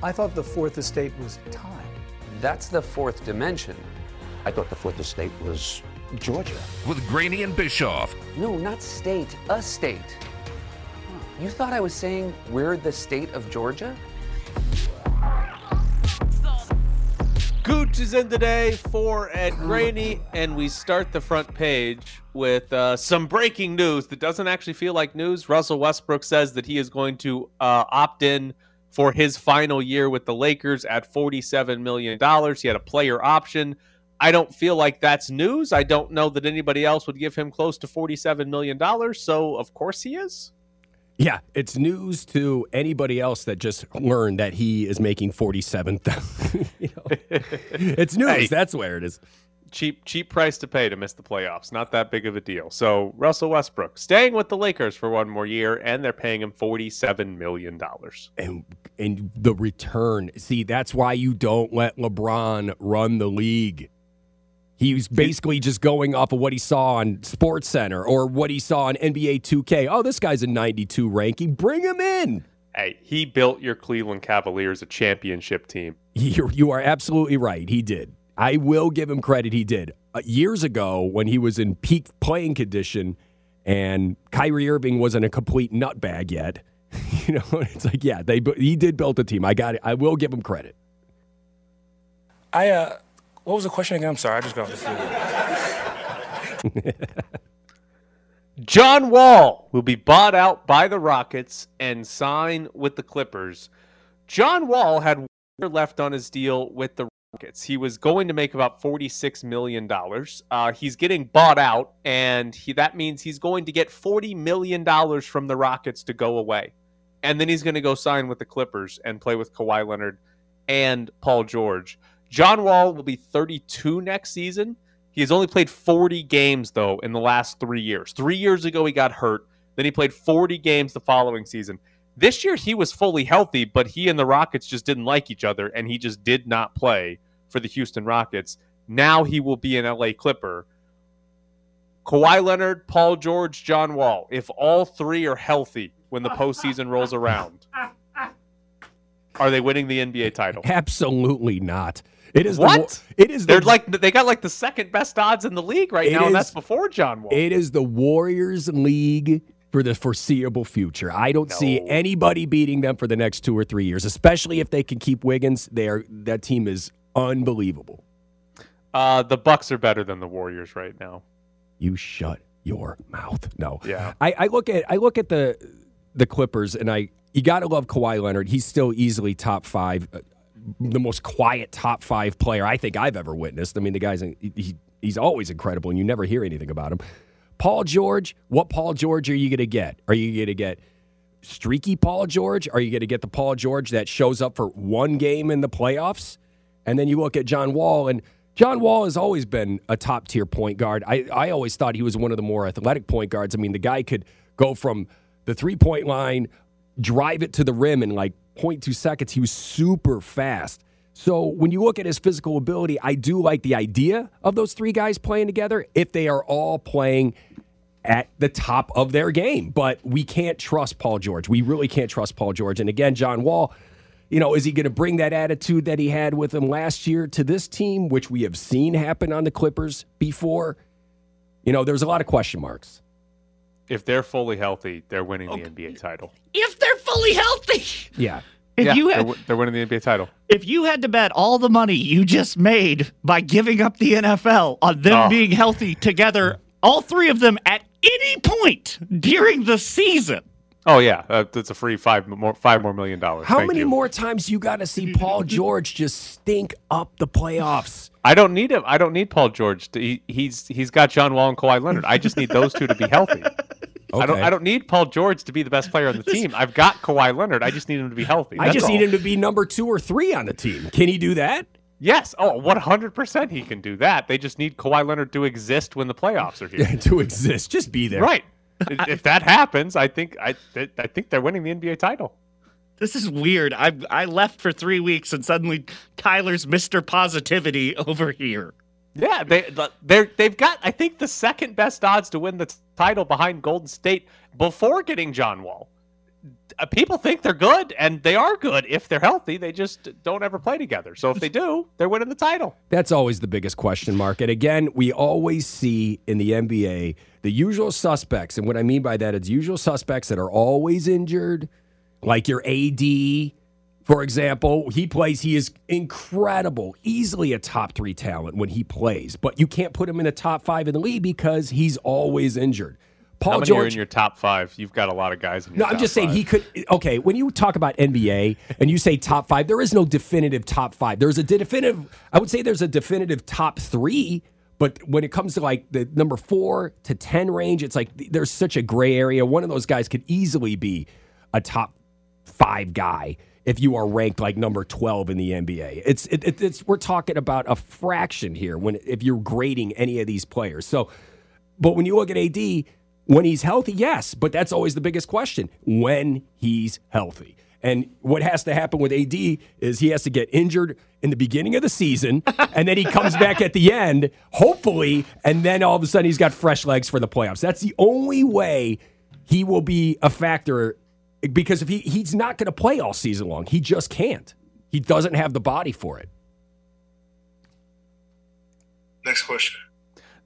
I thought the fourth estate was time. That's the fourth dimension. I thought the fourth estate was Georgia. With Graney and Bischoff. No, not state, a state. You thought I was saying we're the state of Georgia? Gooch is in today for Ed Graney, and we start the front page with uh, some breaking news that doesn't actually feel like news. Russell Westbrook says that he is going to uh, opt in for his final year with the Lakers at $47 million. He had a player option. I don't feel like that's news. I don't know that anybody else would give him close to $47 million. So, of course, he is. Yeah, it's news to anybody else that just learned that he is making 47 you know, It's news. Hey, That's where it is. Cheap cheap price to pay to miss the playoffs. Not that big of a deal. So, Russell Westbrook staying with the Lakers for one more year and they're paying him 47 million dollars. And and the return. See, that's why you don't let LeBron run the league. He was basically just going off of what he saw on Sports Center or what he saw on NBA 2K. Oh, this guy's a 92 ranking. Bring him in. Hey, he built your Cleveland Cavaliers a championship team. You're, you are absolutely right. He did. I will give him credit. He did. Uh, years ago, when he was in peak playing condition and Kyrie Irving wasn't a complete nutbag yet, you know, it's like, yeah, they he did build a team. I got it. I will give him credit. I, uh, what was the question again? I'm sorry, I just got the John Wall will be bought out by the Rockets and sign with the Clippers. John Wall had left on his deal with the He was going to make about $46 million. Uh, he's getting bought out, and he, that means he's going to get $40 million from the Rockets to go away. And then he's going to go sign with the Clippers and play with Kawhi Leonard and Paul George. John Wall will be 32 next season. He has only played 40 games, though, in the last three years. Three years ago, he got hurt. Then he played 40 games the following season. This year, he was fully healthy, but he and the Rockets just didn't like each other, and he just did not play for the Houston Rockets. Now he will be an LA Clipper. Kawhi Leonard, Paul George, John Wall. If all three are healthy when the postseason rolls around, are they winning the NBA title? Absolutely not. It is what the, it is. They're the, like they got like the second best odds in the league right now, is, and that's before John Wall. It is the Warriors league for the foreseeable future. I don't no. see anybody beating them for the next two or three years, especially if they can keep Wiggins. They are that team is unbelievable. Uh, the Bucks are better than the Warriors right now. You shut your mouth. No. Yeah. I, I look at I look at the the Clippers, and I you got to love Kawhi Leonard. He's still easily top five the most quiet top five player I think I've ever witnessed. I mean, the guy's he, he's always incredible, and you never hear anything about him. Paul George, what Paul George are you going to get? Are you going to get streaky Paul George? Are you going to get the Paul George that shows up for one game in the playoffs? And then you look at John Wall, and John Wall has always been a top tier point guard. I, I always thought he was one of the more athletic point guards. I mean, the guy could go from the three point line, drive it to the rim in like 0.2 seconds. He was super fast. So when you look at his physical ability, I do like the idea of those three guys playing together if they are all playing at the top of their game. But we can't trust Paul George. We really can't trust Paul George. And again, John Wall, you know, is he going to bring that attitude that he had with him last year to this team, which we have seen happen on the Clippers before? You know, there's a lot of question marks. If they're fully healthy, they're winning okay. the NBA title. If they're fully healthy. Yeah. If yeah, you had, they're, they're, winning the NBA title. If you had to bet all the money you just made by giving up the NFL on them oh. being healthy together, all three of them at any point during the season. Oh yeah, uh, that's a free five more five more million dollars. How Thank many you. more times you got to see Paul George just stink up the playoffs? I don't need him. I don't need Paul George. To, he, he's he's got John Wall and Kawhi Leonard. I just need those two to be healthy. I don't. I don't need Paul George to be the best player on the team. I've got Kawhi Leonard. I just need him to be healthy. I just all. need him to be number two or three on the team. Can he do that? Yes. Oh, 100% he can do that. They just need Kawhi Leonard to exist when the playoffs are here. Yeah, to exist, just be there. right. If- if that happens, I think I I think they're winning the NBA title. This is weird. I I left for three weeks and suddenly Tyler's Mr. Positivity over here. Yeah, they they they've got I think the second best odds to win the t- title behind Golden State before getting John Wall. Uh, People think they're good, and they are good if they're healthy. They just don't ever play together. So if they do, they're winning the title. That's always the biggest question mark. And again, we always see in the NBA the usual suspects. And what I mean by that is usual suspects that are always injured, like your AD, for example. He plays, he is incredible, easily a top three talent when he plays, but you can't put him in the top five in the league because he's always injured. Paul How many George. are in your top five? You've got a lot of guys in your No, I'm just saying five. he could. Okay, when you talk about NBA and you say top five, there is no definitive top five. There's a definitive. I would say there's a definitive top three, but when it comes to like the number four to ten range, it's like there's such a gray area. One of those guys could easily be a top five guy if you are ranked like number 12 in the NBA. It's it, it, it's we're talking about a fraction here when if you're grading any of these players. So, but when you look at AD, when he's healthy, yes, but that's always the biggest question when he's healthy. And what has to happen with AD is he has to get injured in the beginning of the season, and then he comes back at the end, hopefully, and then all of a sudden he's got fresh legs for the playoffs. That's the only way he will be a factor because if he he's not going to play all season long, he just can't. He doesn't have the body for it. Next question.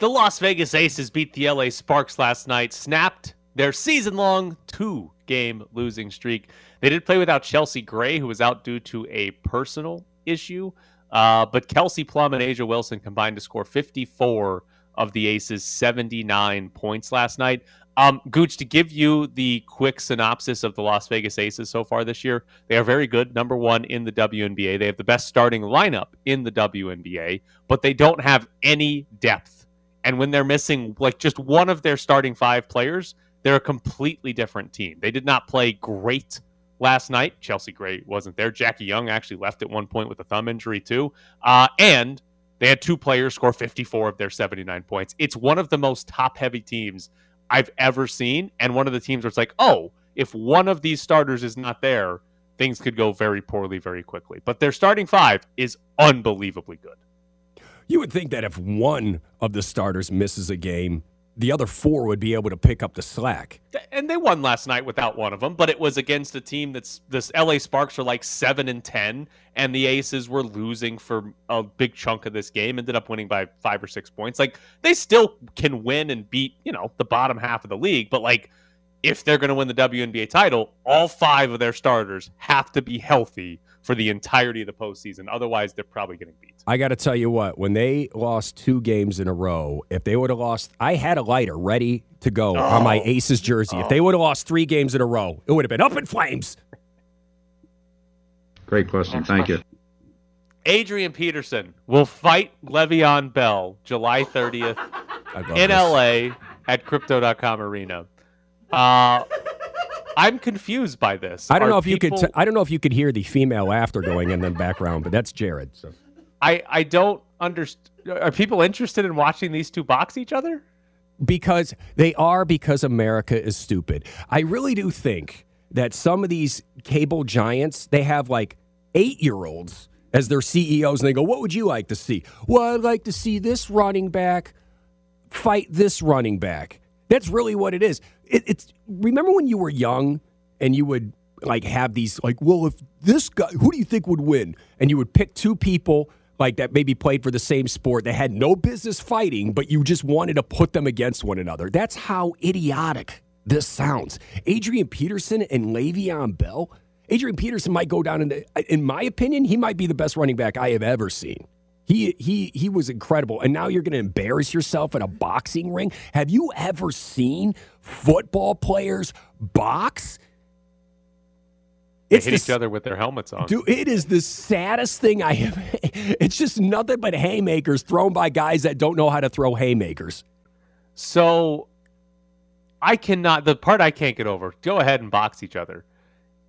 The Las Vegas Aces beat the LA Sparks last night, snapped their season long two game losing streak. They did play without Chelsea Gray, who was out due to a personal issue. Uh, but Kelsey Plum and A'ja Wilson combined to score 54 of the Aces' 79 points last night. Um, Gooch, to give you the quick synopsis of the Las Vegas Aces so far this year, they are very good. Number one in the WNBA. They have the best starting lineup in the WNBA, but they don't have any depth. And when they're missing like just one of their starting five players, they're a completely different team. They did not play great last night. Chelsea Gray wasn't there. Jackie Young actually left at one point with a thumb injury, too. Uh, and they had two players score 54 of their 79 points. It's one of the most top heavy teams I've ever seen. And one of the teams where it's like, oh, if one of these starters is not there, things could go very poorly very quickly. But their starting five is unbelievably good. You would think that if one of the starters misses a game, the other four would be able to pick up the slack. and they won last night without one of them, but it was against a team that's this LA Sparks are like seven and ten, and the Aces were losing for a big chunk of this game. Ended up winning by five or six points. Like they still can win and beat you know the bottom half of the league, but like if they're going to win the WNBA title, all five of their starters have to be healthy for the entirety of the postseason. Otherwise, they're probably getting beat. I got to tell you what, when they lost two games in a row, if they would have lost, I had a lighter ready to go on my Aces jersey. If they would have lost three games in a row, it would have been up in flames. Great question. Thank you. Adrian Peterson will fight Le'Veon Bell July 30th in this. LA at Crypto.com Arena. Uh, I'm confused by this. I don't Are know if you could. people- T- I don't know if you could hear the female laughter going in the background, but that's Jared. So I I don't understand. Are people interested in watching these two box each other? because they are because America is stupid. I really do think that some of these cable giants they have like eight year olds as their CEOs, and they go, "What would you like to see?" Well, I'd like to see this running back fight this running back. That's really what it is. It, it's remember when you were young and you would like have these like, well, if this guy, who do you think would win? And you would pick two people like that maybe played for the same sport that had no business fighting, but you just wanted to put them against one another. That's how idiotic this sounds. Adrian Peterson and Le'Veon Bell. Adrian Peterson might go down in the, in my opinion, he might be the best running back I have ever seen. He he he was incredible, and now you're going to embarrass yourself in a boxing ring. Have you ever seen football players box? They It's hit the each other with their helmets on. Dude, it is the saddest thing I have. It's just nothing but haymakers thrown by guys that don't know how to throw haymakers. So I cannot. The part I can't get over. Go ahead and box each other.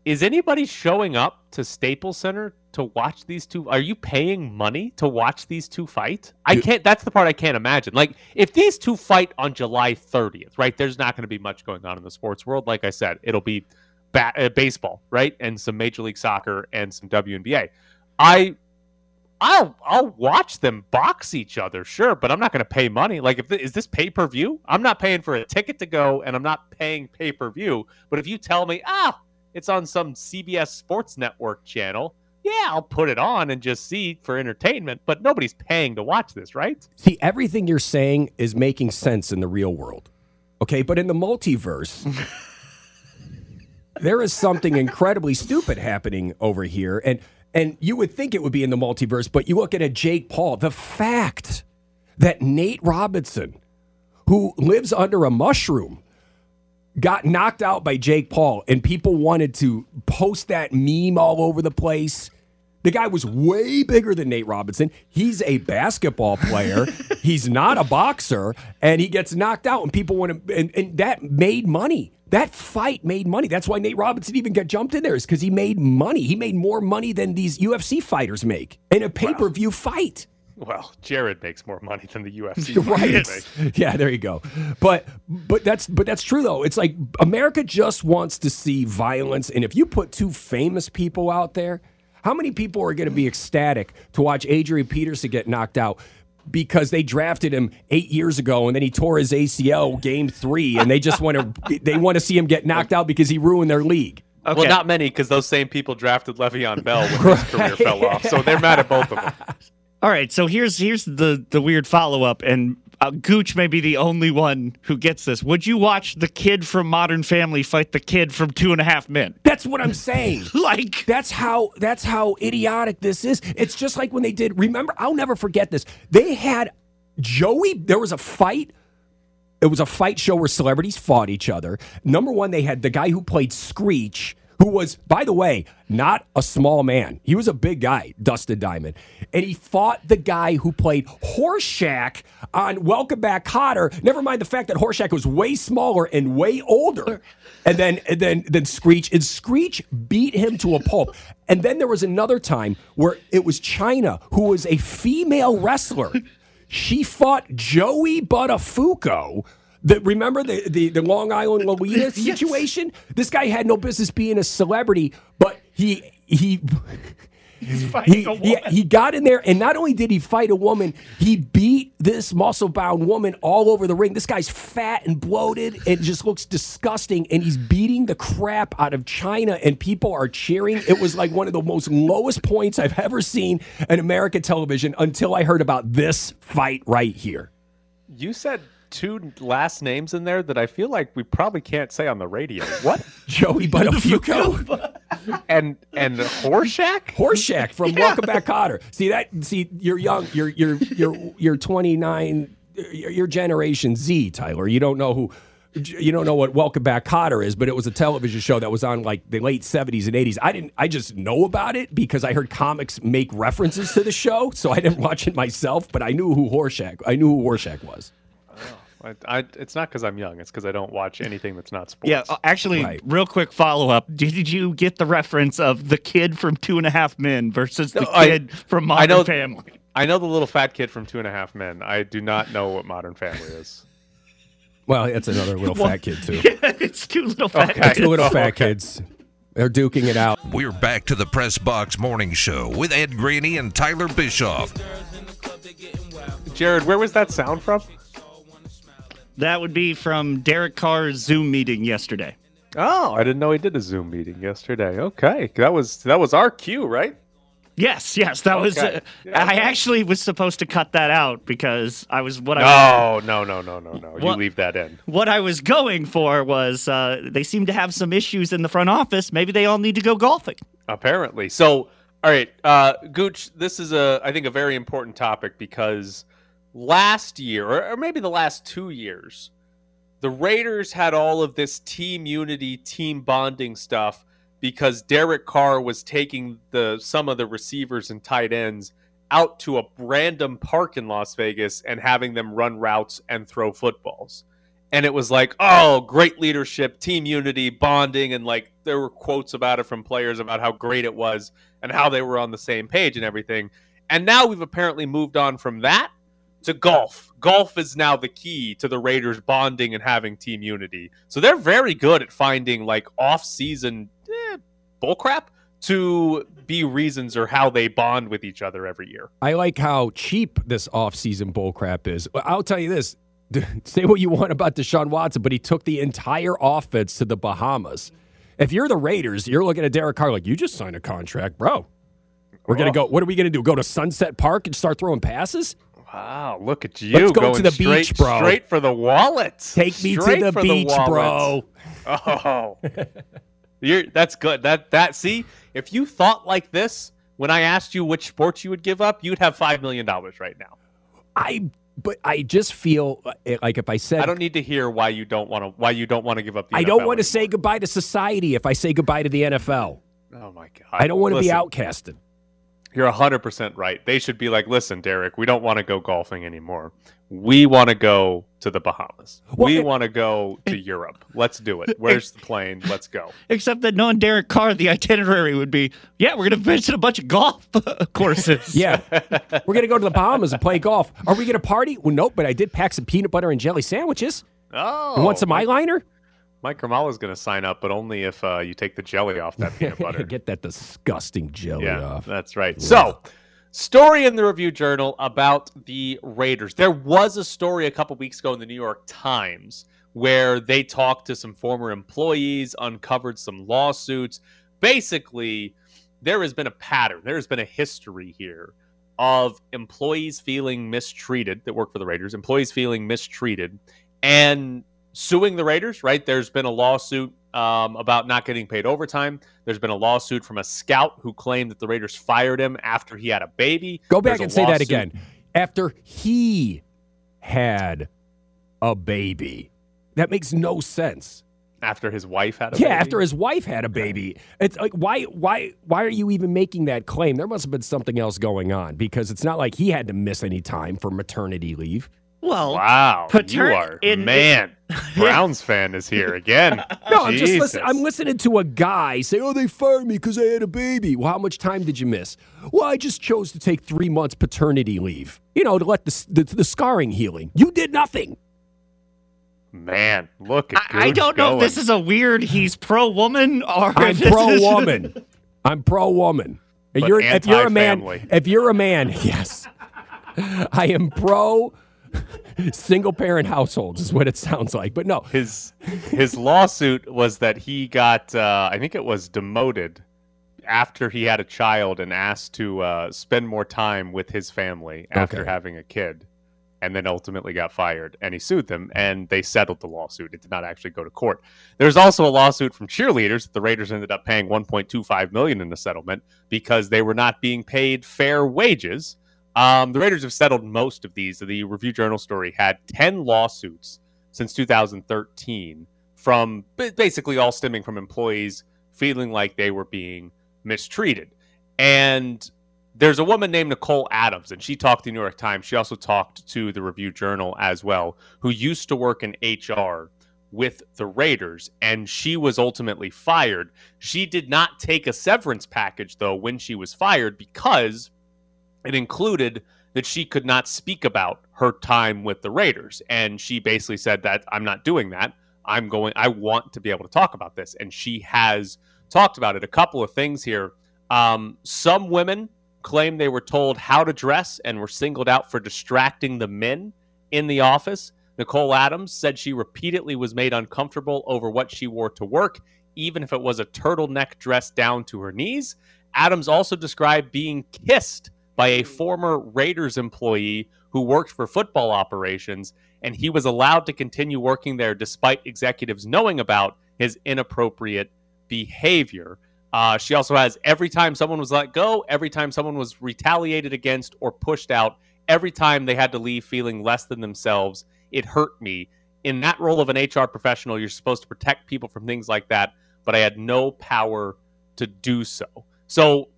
Is anybody showing up to Staples Center to watch these two? Are you paying money to watch these two fight? I can't. That's the part I can't imagine. Like if these two fight on July 30th, right? There's not going to be much going on in the sports world. Like I said, it'll be bat, uh, baseball, right, and some Major League Soccer and some WNBA. I I'll I'll watch them box each other, sure, but I'm not going to pay money. Like, if th- is this pay per view? I'm not paying for a ticket to go, and I'm not paying pay per view. But if you tell me, ah, it's on some CBS Sports Network channel, yeah, I'll put it on and just see for entertainment. But nobody's paying to watch this, right? See, everything you're saying is making sense in the real world. Okay, but in the multiverse, there is something incredibly stupid happening over here. And and you would think it would be in the multiverse, but you look at a Jake Paul, the fact that Nate Robinson, who lives under a mushroom, got knocked out by Jake Paul, and people wanted to post that meme all over the place. The guy was way bigger than Nate Robinson. He's a basketball player. He's not a boxer, and he gets knocked out, and people want to, and, and that made money. That fight made money. That's why Nate Robinson even got jumped in there, is because he made money. He made more money than these UFC fighters make in a pay per view fight. Well, Jared makes more money than the UFC. right. fighters. Yeah, there you go. But but that's but that's true though. It's like America just wants to see violence, and if you put two famous people out there, how many people are going to be ecstatic to watch Adrian Peterson get knocked out? Because they drafted him eight years ago, and then he tore his ACL game three, and they just want to they want to see him get knocked out because he ruined their league. Well, not many because those same people drafted Le'Veon Bell when his career fell off. So they're mad at both of them. All right, so here's here's the the weird follow up, and uh, Gooch may be the only one who gets this. Would you watch the kid from Modern Family fight the kid from Two and a Half Men? That's what I'm saying. like that's how that's how idiotic this is. It's just like when they did. Remember, I'll never forget this. They had Joey. There was a fight. It was a fight show where celebrities fought each other. Number one, they had the guy who played Screech, who was, by the way, not a small man. He was a big guy, Dustin Diamond. And he fought the guy who played Horshack on Welcome Back Kotter. Never mind the fact that Horshack was way smaller and way older. And then and then then Screech. And Screech beat him to a pulp. And then there was another time where it was Chyna, who was a female wrestler. She fought Joey Buttafuoco. The, remember the, the, the Long Island Lolita situation? This guy had no business being a celebrity, but he he he, he, he got in there, and not only did he fight a woman, he beat this muscle bound woman all over the ring. This guy's fat and bloated and just looks disgusting, and he's beating the crap out of Chyna, and people are cheering. It was like one of the most lowest points I've ever seen in American television until I heard about this fight right here. You said two last names in there that I feel like we probably can't say on the radio. What? Joey Buttafuoco and and Horshack? Horshack from Welcome Back Kotter. See that? See, you're young. You're you're you're you're 29. You're, you're Generation Z, Tyler. You don't know who. You don't know what Welcome Back Kotter is, but it was a television show that was on like the late 70s and 80s. I didn't. I just know about it because I heard comics make references to the show, so I didn't watch it myself. But I knew who Horshack. I knew who Horshack was. I, I, it's not because I'm young. It's because I don't watch anything that's not sports. Yeah, uh, actually, real quick follow up. Did you get the reference of the kid from Two and a Half Men versus the No, I- kid from Modern I know, Family? I know the little fat kid from Two and a Half Men. I do not know what Modern Family is. Well, that's another little Well, fat kid too. Yeah, it's two little fat Okay. kids. Two little fat Okay. kids. They're duking it out. We're back to the Press Box Morning Show with Ed Graney and Tyler Bischoff. Jared, where was that sound from? That would be from Derek Carr's Zoom meeting yesterday. Oh, I didn't know he did a Zoom meeting yesterday. Okay, that was that was our cue, right? Yes, yes, that was. Uh, Yeah, I okay. actually was supposed to cut that out because I was what I No, no, no, no, no, no. You leave that in. what I was going for was uh, they seem to have some issues in the front office. Maybe they all need to go golfing. Apparently. So, all right, uh, Gooch, this is a I think a very important topic because last year, or, maybe the last two years, the Raiders had all of this team unity, team bonding stuff because Derek Carr was taking the some of the receivers and tight ends out to a random park in Las Vegas and having them run routes and throw footballs. and it was like, oh, great leadership, team unity, bonding, and like there were quotes about it from players about how great it was and how they were on the same page and everything. And now we've apparently moved on from that to golf. Golf is now the key to the Raiders bonding and having team unity. So they're very good at finding like off-season eh, bullcrap to be reasons or how they bond with each other every year. I like how cheap this offseason bullcrap is. I'll tell you this. Say what you want about Deshaun Watson, but he took the entire offense to the Bahamas. If you're the Raiders, you're looking at Derek Carr like, you just signed a contract, bro. We're going to go, what are we going to do? Go to Sunset Park and start throwing passes? Wow, look at you. Let's go going to the straight, beach, bro. Straight for the wallet. Take me Straight to the beach, wallet. bro. Oh. You're that's good. That that see, if you thought like this when I asked you which sports you would give up, you'd have 5 million dollars right now. I but I just feel uh, like if I said I don't need to hear why you don't want to why you don't want to give up the I don't want to say goodbye to society if I say goodbye to the NFL. Oh my god. I don't want to be outcasted. You're 100% right. They should be like, "Listen, Derek, we don't want to go golfing anymore. We want to go to the Bahamas. Well, we want to go to Europe. Let's do it. Where's the plane? Let's go." Except that knowing Derek Carr, the itinerary would be, yeah, we're going to visit a bunch of golf courses. Yeah. We're going to go to the Bahamas and play golf. Are we going to party? Well, nope, but I did pack some peanut butter and jelly sandwiches. Oh. You want some eyeliner? Mike Grimala's going to sign up, but only if uh, you take the jelly off that peanut butter. Get that disgusting jelly yeah, off. that's right. So, story in the Review Journal about the Raiders. There was a story a couple weeks ago in the New York Times where they talked to some former employees, uncovered some lawsuits. Basically, there has been a pattern. There has been a history here of employees feeling mistreated that work for the Raiders, employees feeling mistreated, and suing the Raiders, right? There's been a lawsuit um, about not getting paid overtime. There's been a lawsuit from a scout who claimed that the Raiders fired him after he had a baby. Go back There's and say that again. After he had a baby. That makes no sense. After his wife had a baby? yeah, baby? after his wife had a baby. It's like why why why are you even making that claim? There must have been something else going on because it's not like he had to miss any time for maternity leave. Well, Wow, Patern- you are in- man. Browns fan is here again. No, I'm just listening. I'm listening to a guy say, "Oh, they fired me because I had a baby." Well, how much time did you miss? Well, I just chose to take three months paternity leave. You know, to let the the, the scarring healing. You did nothing. Man, look at I, I don't know if this is a weird he's pro woman or I'm pro woman. I'm pro woman. If you're if you're a man, if you're a man, yes, I am pro single parent households. Is what it sounds like. But no, his his lawsuit was that he got uh, I think it was demoted after he had a child and asked to uh, spend more time with his family after Okay. having a kid and then ultimately got fired and he sued them and they settled the lawsuit it did not actually go to court there's also a lawsuit from cheerleaders that the raiders ended up paying 1.25 million in the settlement because they were not being paid fair wages um, the raiders have settled most of these the review journal story had 10 lawsuits since 2013 from basically all stemming from employees feeling like they were being mistreated. And there's a woman named Nicole Adams, and she talked to the New York Times. She also talked to the Review Journal as well, who used to work in HR with the Raiders, and she was ultimately fired. She did not take a severance package, though, when she was fired because it included that she could not speak about her time with the Raiders. And she basically said that I'm not doing that. I'm going, I want to be able to talk about this. And she has talked about it. A couple of things here. Um, some women claim they were told how to dress and were singled out for distracting the men in the office. Nicole Adams said she repeatedly was made uncomfortable over what she wore to work, even if it was a turtleneck dress down to her knees. Adams also described being kissed by a former Raiders employee who worked for football operations, and he was allowed to continue working there despite executives knowing about his inappropriate behavior. Uh, she also has every time someone was let go, every time someone was retaliated against or pushed out, every time they had to leave feeling less than themselves, it hurt me. In that role of an HR professional, you're supposed to protect people from things like that, but I had no power to do so. So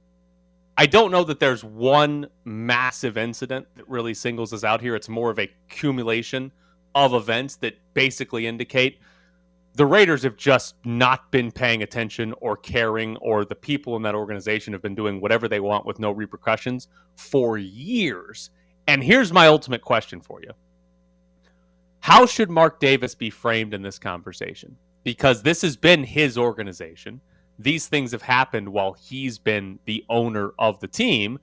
I don't know that there's one massive incident that really singles us out here. It's more of a accumulation of events that basically indicate the Raiders have just not been paying attention or caring, or the people in that organization have been doing whatever they want with no repercussions for years. And here's my ultimate question for you How should Mark Davis be framed in this conversation? Because this has been his organization. These things have happened while he's been the owner of the team,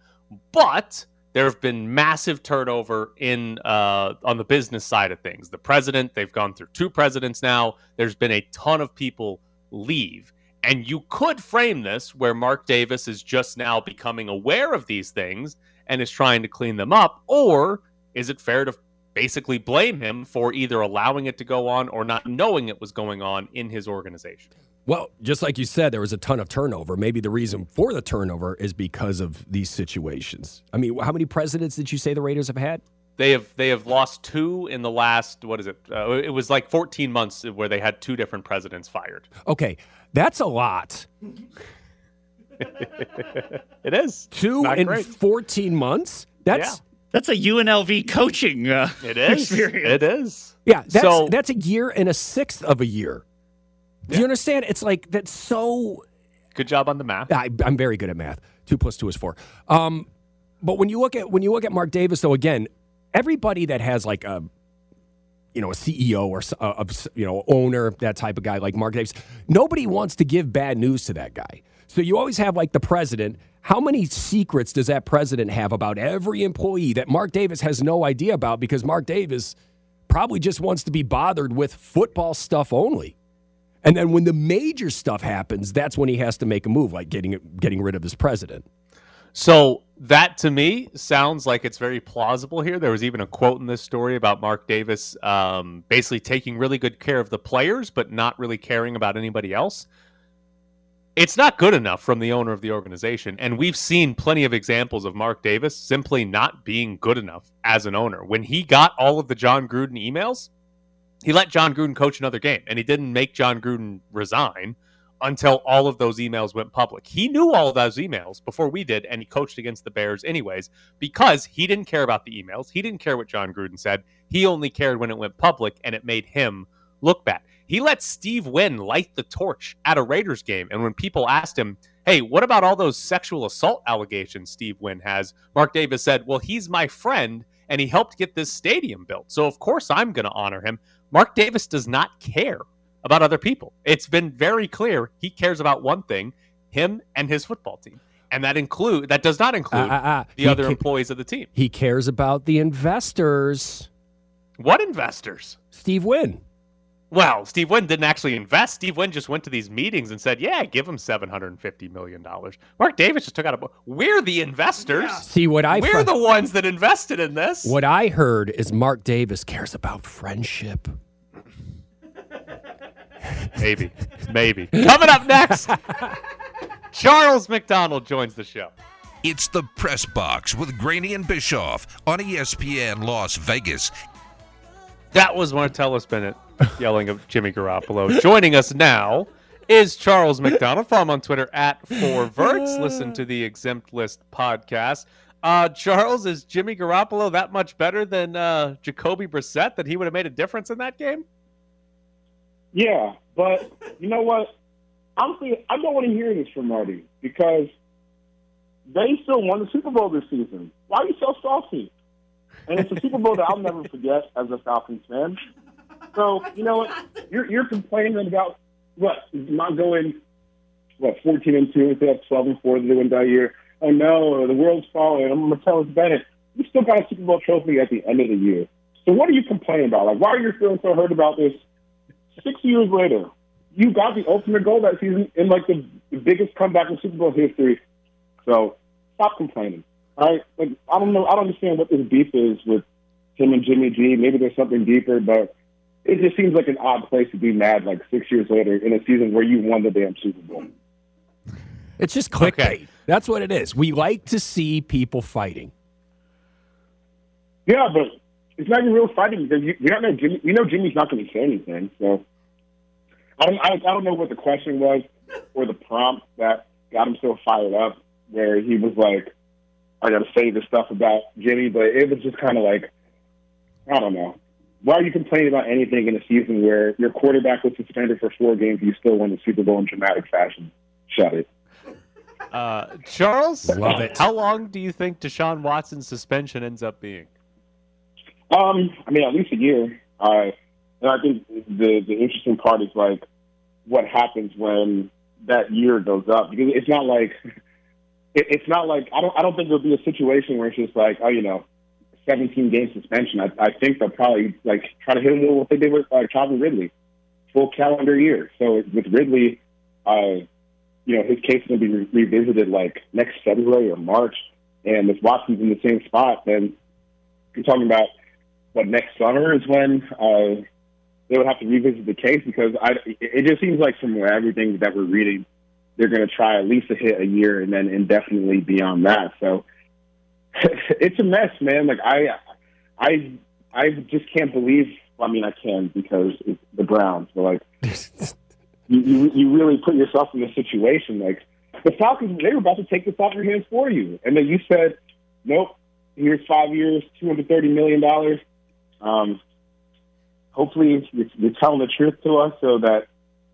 but there have been massive turnover in uh, on the business side of things. The president, they've gone through two presidents now. There's been a ton of people leave. And you could frame this where Mark Davis is just now becoming aware of these things and is trying to clean them up. Or is it fair to basically blame him for either allowing it to go on or not knowing it was going on in his organization? Well, just like you said, there was a ton of turnover. Maybe the reason for the turnover is because of these situations. I mean, how many presidents did you say the Raiders have had? They have they have lost two in the last what is it? Uh, it was like 14 months where they had two different presidents fired. Okay, that's a lot. it is two Not in great. 14 months. That's Yeah. That's a UNLV coaching uh, It is. experience. It is. yeah. That's So- that's a year and a sixth of a year. Do you understand? It's like that's so. Good job on the math. I, I'm very good at math. Two plus two is four. Um, but when you look at when you look at Mark Davis, though, again, everybody that has like a you know a CEO or a, a you know owner that type of guy like Mark Davis, nobody wants to give bad news to that guy. So you always have like the president. How many secrets does that president have about every employee that Mark Davis has no idea about because Mark Davis probably just wants to be bothered with football stuff only. And then when the major stuff happens, that's when he has to make a move, like getting getting rid of his president. So that to me sounds like it's very plausible here. There was even a quote in this story about Mark Davis um, basically taking really good care of the players, but not really caring about anybody else. It's not good enough from the owner of the organization. And we've seen plenty of examples of Mark Davis simply not being good enough as an owner. When he got all of the Jon Gruden emails, he let Jon Gruden coach another game and he didn't make Jon Gruden resign until all of those emails went public. He knew all those emails before we did, and he coached against the Bears anyways because he didn't care about the emails. He didn't care what Jon Gruden said. He only cared when it went public and it made him look bad. He let Steve Wynn light the torch at a Raiders game. And when people asked him, hey, what about all those sexual assault allegations Steve Wynn has? Mark Davis said, well, he's my friend and he helped get this stadium built. So, of course, I'm going to honor him. Mark Davis does not care about other people. It's been very clear he cares about one thing, him and his football team. And that include that does not include Ah, ah, ah. the He other ca- employees of the team. He cares about the investors. What investors? Steve Wynn. Well, Steve Wynn didn't actually invest. Steve Wynn just went to these meetings and said, "Yeah, give him seven hundred and fifty million dollars." Mark Davis just took out a. book. We're the investors. See what I We're fi- the ones that invested in this. what I heard is Mark Davis cares about friendship. Maybe, maybe. Coming up next, Charles McDonald joins the show. It's the Press Box with Graney and Bischoff on ESPN Las Vegas. That was Martellus Bennett yelling at Jimmy Garoppolo. Joining us now is Charles McDonald. Follow him on Twitter at Four Verts. Listen to the Exempt List podcast. Uh, Charles, is Jimmy Garoppolo that much better than uh, Jacoby Brissett that he would have made a difference in that game? Yeah, but you know what? Honestly, I don't want to hear this from Marty because they still won the Super Bowl this season. Why are you so salty? And it's a Super Bowl that I'll never forget as a Falcons fan. So you know what? You're you're complaining about what not going what 14 and two instead of 12 and four that they went that year. Oh no, the world's falling. I'm Martellus Bennett. You still got a Super Bowl trophy at the end of the year. So what are you complaining about? Like, why are you feeling so hurt about this? Six years later, you got the ultimate goal that season in like the biggest comeback in Super Bowl history. So stop complaining. All right, like I don't know, I don't understand what this beef is with him and Jimmy G. Maybe there's something deeper, but it just seems like an odd place to be mad like six years later in a season where you won the damn Super Bowl. It's just clickbait. Okay. That's what it is. We like to see people fighting. Yeah, but it's not even real fighting because you, we don't know Jimmy. We know Jimmy's not going to say anything. So I don't. I, I don't know what the question was or the prompt that got him so fired up, where he was like, "I got to say this stuff about Jimmy," but it was just kind of like, I don't know. why are you complaining about anything in a season where your quarterback was suspended for four games, and you still won the Super Bowl in dramatic fashion? Shut it. Uh, Charles, Love it. How long do you think Deshaun Watson's suspension ends up being? Um, I mean, at least a year. Uh, and I think the the interesting part is like what happens when that year goes up because it's not like it, it's not like I don't I don't think there'll be a situation where it's just like oh you know 17 game suspension. I, I think they'll probably like try to hit him with what they did with uh, Calvin Ridley, full calendar year. So with Ridley, uh, you know his case to be re- revisited like next February or March, and if Watson's in the same spot, then you're talking about what next summer is when uh, they would have to revisit the case because I it just seems like from everything that we're reading, they're going to try at least a hit a year and then indefinitely beyond that. So it's a mess, man. Like I, I, I just can't believe. I mean, I can because it's the Browns, but like you, you, you really put yourself in a situation like the Falcons. They were about to take this off your hands for you, and then you said, "Nope, here's five years, two hundred thirty million dollars." Um, hopefully, you're, you're telling the truth to us so that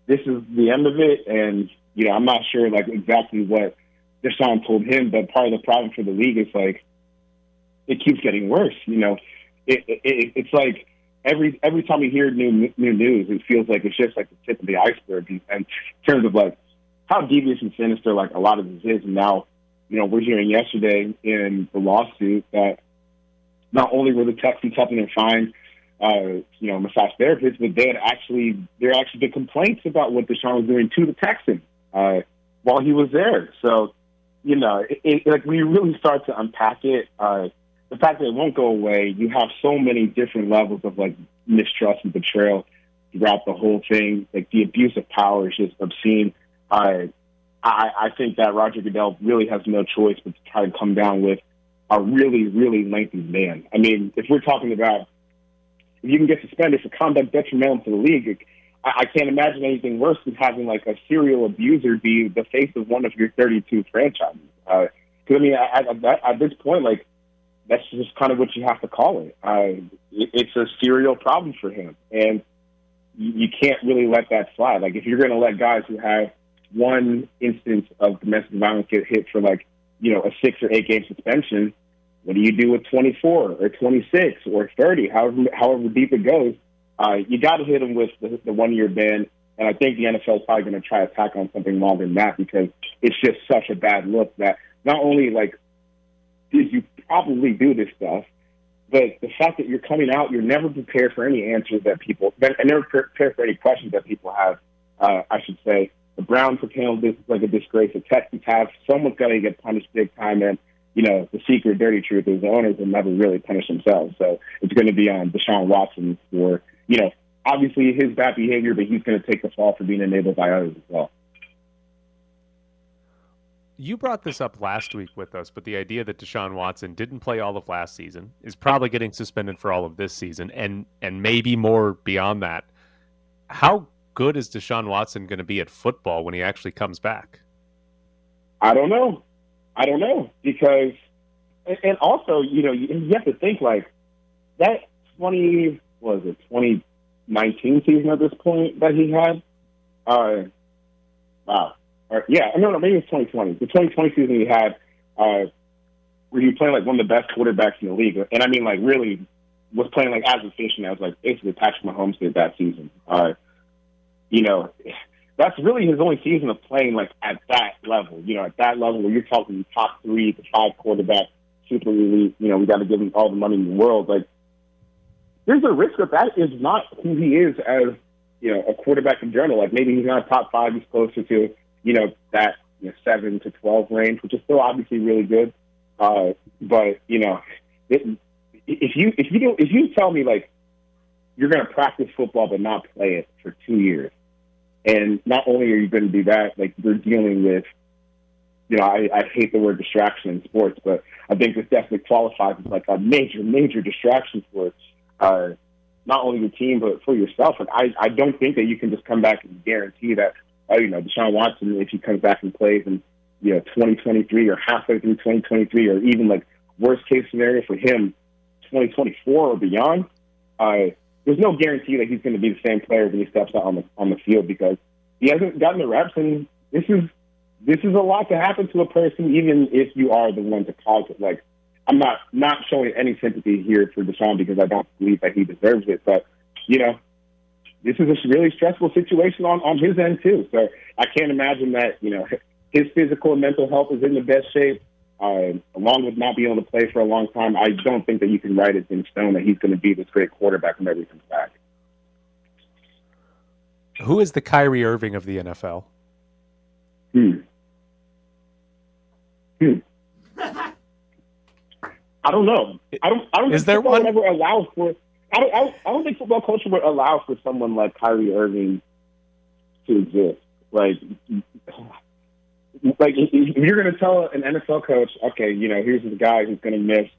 this is the end of it. And you know, I'm not sure like exactly what Deshaun told him, but part of the problem for the league is like it keeps getting worse. You know, it, it, it it's like every every time we hear new new news, it feels like it's just like the tip of the iceberg in, in terms of like how devious and sinister like a lot of this is. And now, you know, we're hearing yesterday in the lawsuit that not only were the Texans helping him find, uh, you know, massage therapists, but they had actually there actually been complaints about what Deshaun was doing to the Texans uh, while he was there. So, you know, it, it, like we really start to unpack it. Uh, the fact that it won't go away, you have so many different levels of like mistrust and betrayal throughout the whole thing. Like the abuse of power is just obscene. I, I, I think that Roger Goodell really has no choice but to try to come down with a really, really lengthy ban. I mean, if we're talking about if you can get suspended for conduct detrimental to the league, I, I can't imagine anything worse than having like a serial abuser be the face of one of your 32 franchises. Because uh, I mean, at, at, this point, like that's just kind of what you have to call it. Uh, it it's a serial problem for him, and you, you can't really let that slide. Like if you're going to let guys who have one instance of domestic violence get hit for like you know a six or eight game suspension, what do you do with 24 or 26 or 30, however however deep it goes? Uh, you got to hit them with the, the one year ban. And I think the NFL is probably going to try to tack on something longer than that because it's just such a bad look that not only like did you probably do this stuff, but the fact that you're coming out, you're never prepared for any answers that people, and never prepared for any questions that people have. Uh, I should say the Browns have handled this like a disgrace. The Texans have. Someone's got to get punished big time, and you know the secret dirty truth is the owners will never really punish themselves. So it's going to be on Deshaun Watson for you know obviously his bad behavior, but he's going to take the fall for being enabled by others as well. You brought this up last week with us, but the idea that Deshaun Watson didn't play all of last season is probably getting suspended for all of this season, and and maybe more beyond that. How good is Deshaun Watson going to be at football when he actually comes back? I don't know. I don't know because, and also, you know, you have to think like that twenty was it twenty nineteen season at this point that he had. Uh, wow. Or, yeah, no, no, maybe it's twenty twenty. The twenty twenty season he had, uh, where he playing like one of the best quarterbacks in the league, and I mean like really was playing like as efficient as like basically Patrick Mahomes did that season. Uh, you know, that's really his only season of playing like at that level. You know, at that level where you're talking top three to five quarterback, super elite. You know, we got to give him all the money in the world. Like, there's a risk that that is not who he is as you know a quarterback in general. Like maybe he's not top five. He's closer to you know that you know, seven to twelve range, which is still obviously really good. Uh, but you know, it, if you if you don't if you tell me like you're going to practice football but not play it for two years, and not only are you going to do that, like you're dealing with, you know, I, I hate the word distraction in sports, but I think this definitely qualifies as like a major, major distraction for uh, not only your team but for yourself. And I, I don't think that you can just come back and guarantee that, oh, you know, Deshaun Watson, if he comes back and plays in, you know, 2023 or halfway through 2023, or even like worst case scenario for him, 2024 or beyond, uh, there's no guarantee that he's going to be the same player when he steps out on the on the field because he hasn't gotten the reps, and this is this is a lot to happen to a person, even if you are the one to cause it. Like, I'm not not showing any sympathy here for Deshaun because I don't believe that he deserves it, but you know, this is a really stressful situation on on his end too. So I can't imagine that you know his physical and mental health is in the best shape. Uh, along with not being able to play for a long time, I don't think that you can write it in stone that he's going to be this great quarterback whenever he comes back. Who is the Kyrie Irving of the NFL? Hmm. Hmm. I don't know. I don't. I don't Is think there football one? ever allow for. I don't, I don't. I don't think football culture would allow for someone like Kyrie Irving to exist. Like, like you're going to tell an NFL coach, okay, you know, here's this guy who's going to miss,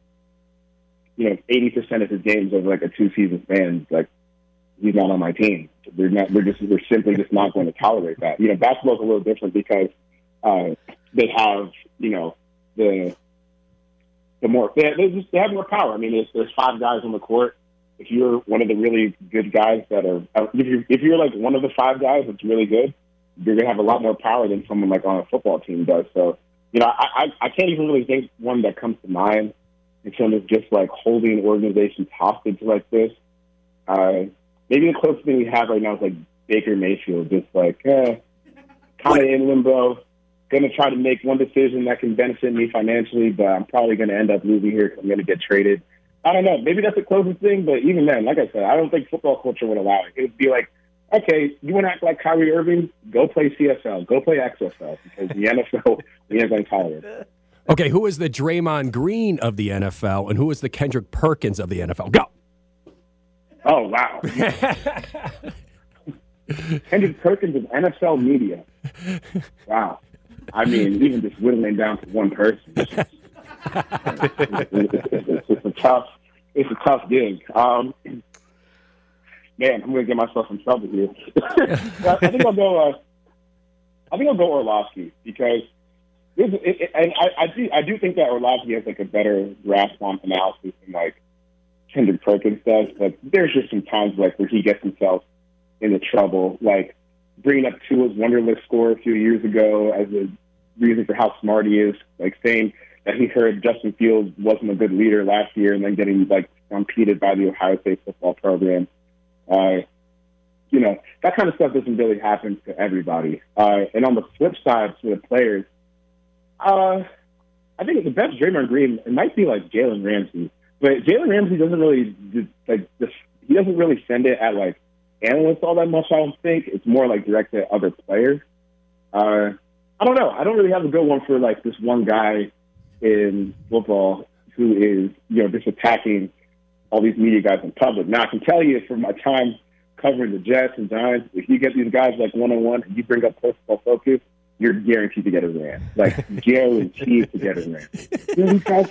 you know, eighty percent of his games over like a two season span, like he's not on my team. We're not. We're just. We're simply just not going to tolerate that. You know, basketball's a little different because uh, they have, you know, more they, they just they have more power. I mean, if there's five guys on the court, if you're one of the really good guys that are, if you if you're like one of the five guys that's really good, you're gonna have a lot more power than someone like on a football team does. So, you know, I I, I can't even really think one that comes to mind in terms of just like holding organizations hostage like this. Uh, maybe the closest thing we have right now is like Baker Mayfield, just like eh, kind of in limbo. Going to try to make one decision that can benefit me financially, but I'm probably going to end up losing here 'cause I'm going to get traded. I don't know. Maybe that's the closest thing, but even then, like I said, I don't think football culture would allow it. It would be like, okay, you want to act like Kyrie Irving? Go play CFL. Go play XFL because the NFL, we ain't going to tolerate it. Okay, who is the Draymond Green of the NFL and who is the Kendrick Perkins of the NFL? Go. Oh, wow. Kendrick Perkins of NFL media. Wow. I mean, even just whittling down to one person. It's, it's, it's, a tough, it's a tough gig. Um, man, I'm going to get myself in trouble here. I think I'll go. Uh, I think I'll go Orlovsky because this, it, it, and I, I do. I do think that Orlovsky has like a better grasp on analysis than like Kendrick Perkins does. But there's just some times like where he gets himself into trouble, like bringing up Tua's Wonderlic score a few years ago as a reason for how smart he is, like saying that he heard Justin Fields wasn't a good leader last year, and then getting like stampeded by the Ohio State football program. Uh, you know that kind of stuff doesn't really happen to everybody. Uh, and on the flip side, for the players, uh, I think the best Draymond Green it might be like Jalen Ramsey, but Jalen Ramsey doesn't really like this. He doesn't really send it at like analysts all that much. I don't think it's more like directed at other players. Uh, I don't know. I don't really have a good one for like this one guy in football who is you know just attacking all these media guys in public. Now I can tell you from my time covering the Jets and Giants, if you get these guys like one on one and you bring up personal focus, you're guaranteed to get a rant. Like guaranteed to get a rant. You know, these guys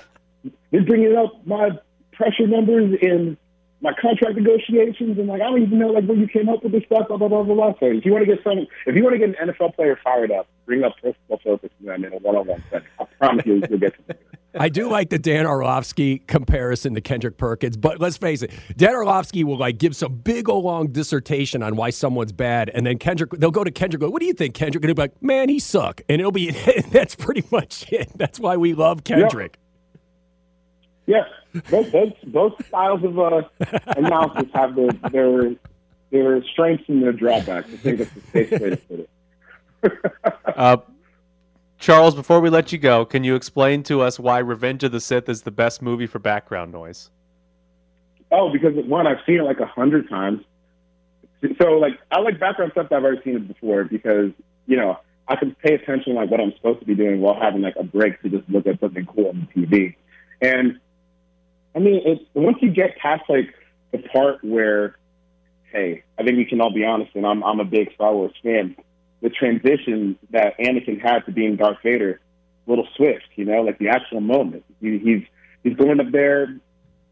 they're bringing up my pressure numbers in my contract negotiations and like I don't even know like where you came up with this stuff, blah blah blah blah blah. So if you want to get some if you want to get an NFL player fired up, bring up personal focus to them in a one on one setting. I promise you you'll get some. I do like the Dan Orlovsky comparison to Kendrick Perkins, but let's face it, Dan Orlovsky will like give some big old long dissertation on why someone's bad, and then Kendrick they'll go to Kendrick. Go, what do you think, Kendrick? And he'll be like, "Man, he suck," and it'll be that's pretty much it. That's why we love Kendrick. Yeah, both both, both styles of uh, analysis have their their their strengths and their drawbacks. I think that's the safe way to put it. Uh, Charles, before we let you go, can you explain to us why Revenge of the Sith is the best movie for background noise? Oh, because one, I've seen it like a hundred times. So like I like background stuff that I've already seen it before because, you know, I can pay attention like what I'm supposed to be doing while having like a break to just look at something cool on the TV. And I mean it's once you get past like the part where hey, I think we can all be honest and I'm I'm a big Star Wars fan. The transition that Anakin had to being Darth Vader, a little swift, you know, like the actual moment. He, he's he's going up there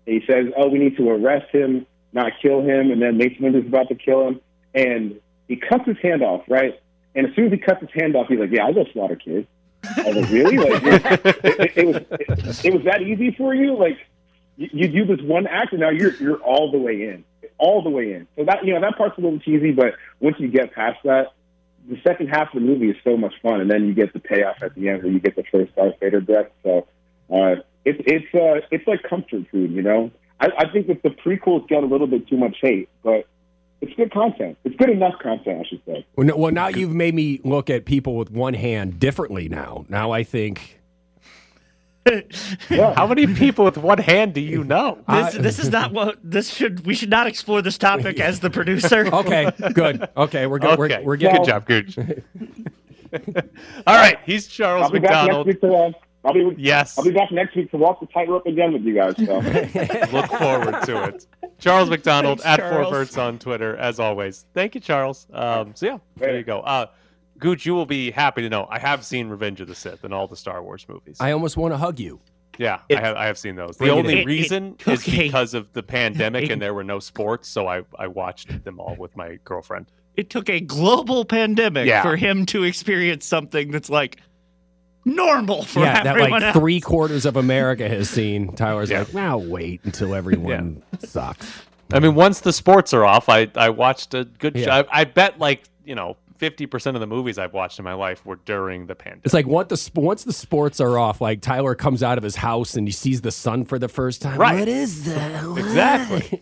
he says, "Oh, we need to arrest him, not kill him," and then Mace Windu's about to kill him, and he cuts his hand off, right? And as soon as he cuts his hand off, he's like, "Yeah, I'll go slaughter kids." I was like, "Really? Like, it, it, it was it, it was that easy for you? Like, you, you do this one act, and now you're you're all the way in." all the way in. So that you know that part's a little cheesy, but once you get past that, the second half of the movie is so much fun, and then you get the payoff at the end where you get the first Darth Vader death. So uh, it's it's uh, it's like comfort food, you know. I, I think that the prequels get a little bit too much hate, but it's good content. It's good enough content, I should say. Well, no, well, now you've made me look at people with one hand differently. Now, now I think How many people with one hand do you know? This, this is not what this should. We should not explore this topic as the producer. okay, good. Okay, we're good. Okay, We're, we're getting good job, Gooch. All right, he's Charles I'll be back next McDonald. week to uh, I'll be Yes. I'll be back next week to walk the tightrope again with you guys. So. Look forward to it. Charles McDonald Thanks, at Charles. Four Verts on Twitter, as always. Thank you, Charles. Um, so yeah, there you go. Uh, Gooch, you will be happy to know I have seen Revenge of the Sith and all the Star Wars movies. I almost want to hug you. Yeah, It- I have. I have seen those. The only. It- it reason took is because of the pandemic a- and there were no sports, so I I watched them all with my girlfriend. It took a global pandemic Yeah. for him to experience something that's like normal for yeah, that everyone like else. three quarters of America has seen. Tyler's Yeah. like, now wait until everyone sucks. I mean, once the sports are off, I I watched a good. Yeah. I, I bet like you know fifty percent of the movies I've watched in my life were during the pandemic. It's like once the once the sports are off, like Tyler comes out of his house and he sees the sun for the first time. Right. What is that? What? Exactly.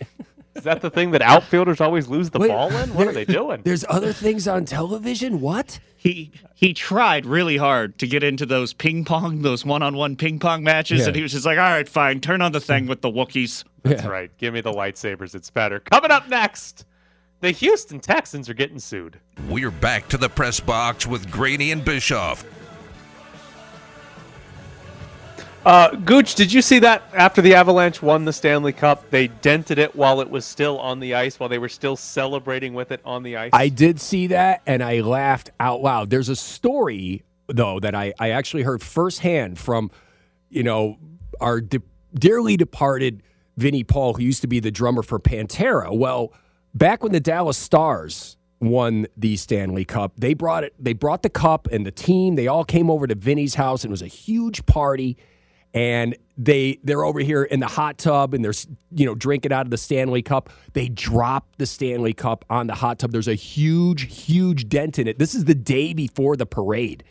Is that the thing that outfielders always lose the Wait, ball in? What are they doing? There's other things on television. What? he he tried really hard to get into those ping pong, those one-on-one ping pong matches, Yeah. and he was just like, "All right, fine, turn on the thing with the Wookiees." That's right. Give me the lightsabers. It's better. Coming up next, the Houston Texans are getting sued. We're back to the press box with Graney and Bischoff. Uh, Gooch, did you see that after the Avalanche won the Stanley Cup, they dented it while it was still on the ice, while they were still celebrating with it on the ice? I did see that and I laughed out loud. There's a story though that I, I actually heard firsthand from, you know, our de- dearly departed Vinnie Paul, who used to be the drummer for Pantera. Well, back when the Dallas Stars won the Stanley Cup, they brought it. They brought the cup and the team. They all came over to Vinnie's house and it was a huge party. And they they're over here in the hot tub and they're you know drinking out of the Stanley Cup. They drop the Stanley Cup on the hot tub. There's a huge huge dent in it. This is the day before the parade.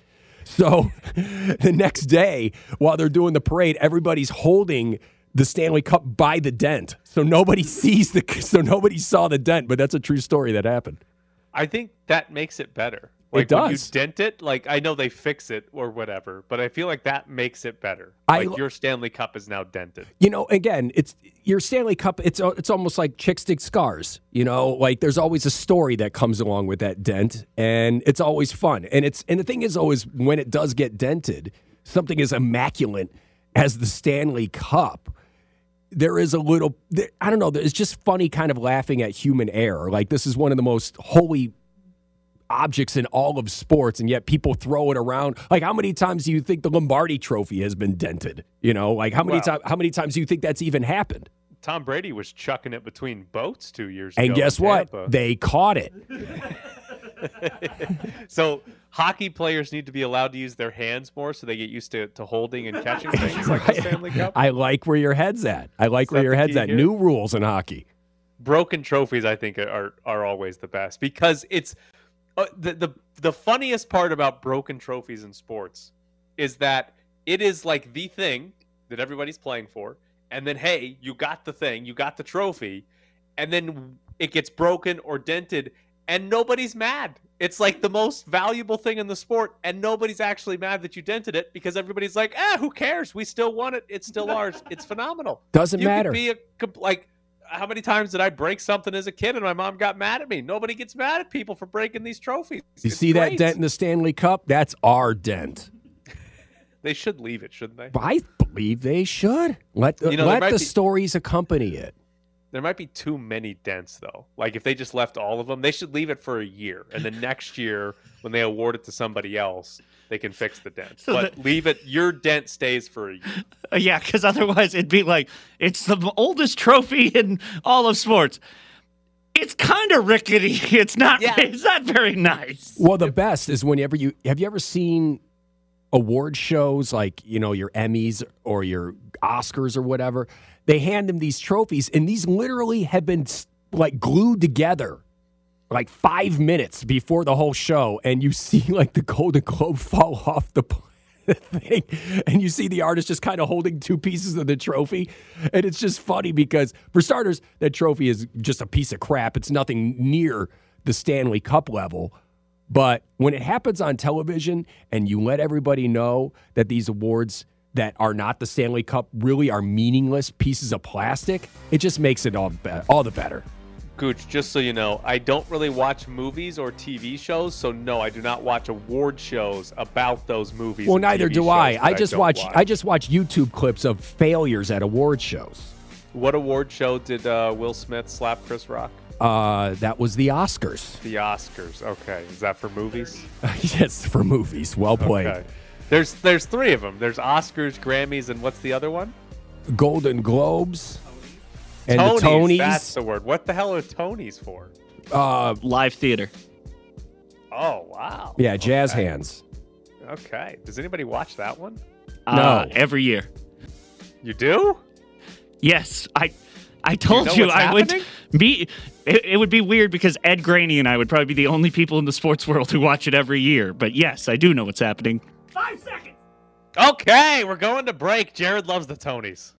So the next day, while they're doing the parade, everybody's holding the Stanley Cup by the dent. So nobody sees the so nobody saw the dent, but that's a true story that happened. I think that makes it better. It Like when you does. dent it, like I know they fix it or whatever, but I feel like that makes it better. I- Like your Stanley Cup is now dented. You know, again, it's your Stanley Cup. It's uh, it's almost like chick stick scars. You know, like there's always a story that comes along with that dent, and it's always fun. And it's and the thing is always when it does get dented, something as immaculate as the Stanley Cup. There is a little, I don't know. It's just funny, kind of laughing at human error. Like this is one of the most holy objects in all of sports, and yet people throw it around. Like, how many times do you think the Lombardi Trophy has been dented? You know, like how many Wow. times? How many times do you think that's even happened? Tom Brady was chucking it between boats two years ago. And guess what? They caught it. so hockey players need to be allowed to use their hands more so they get used to, to holding and catching things like the Stanley Cup. I like where your head's at. I like Is where your head's at. here? New rules in hockey. broken trophies i think are are always the best because it's uh, the, the the funniest part about broken trophies in sports is that it is like the thing that everybody's playing for and then hey you got the thing you got the trophy and then it gets broken or dented and nobody's mad it's like the most valuable thing in the sport and nobody's actually mad that you dented it because everybody's like ah who cares we still won it it's still ours it's phenomenal Doesn't you matter. Could be a like how many times did I break something as a kid and my mom got mad at me? Nobody gets mad at people for breaking these trophies. You It's see that dent in the Stanley Cup? That's our dent. They should leave it, shouldn't they? I believe they should let the, You know, let the be- stories accompany it. There might be too many dents though. Like if they just left all of them, they should leave it for a year, and the next year when they award it to somebody else, they can fix the dent. So but leave it. Your dent stays for a year. Uh, yeah, because otherwise it'd be like it's the oldest trophy in all of sports. It's kind of rickety. It's not. Yeah. It's not very nice. Well, the best is whenever you have you ever seen award shows like you know your Emmys or your Oscars or whatever. They hand them these trophies, and these literally have been like glued together like five minutes before the whole show, and you see like the Golden Globe fall off the thing, and you see the artist just kind of holding two pieces of the trophy, and it's just funny because for starters, that trophy is just a piece of crap. It's nothing near the Stanley Cup level. But when it happens on television and you let everybody know that these awards that are not the Stanley Cup really are meaningless pieces of plastic, it just makes it all be- all the better. Gooch, just so you know, I don't really watch movies or TV shows, so no, I do not watch award shows about those movies. Well, neither TV do I. I just don't watch, I just watch YouTube clips of failures at award shows. What award show did uh, Will Smith slap Chris Rock? Uh, that was the Oscars. The Oscars. Okay, is that for movies? yes, for movies. Well played. Okay. There's there's three of them. There's Oscars, Grammys, and what's the other one? Golden Globes and Tonys. the Tonys. That's the word. What the hell are Tonys for? uh, Live theater. Oh wow. yeah, jazz Okay. hands. Okay. Does anybody watch that one? Uh, No. every year. You do? Yes, I. I told know you, what's I would be. It, it would be weird because Ed Graney and I would probably be the only people in the sports world who watch it every year. But yes, I do know what's happening. Okay, we're going to break. Jared loves the Tonys.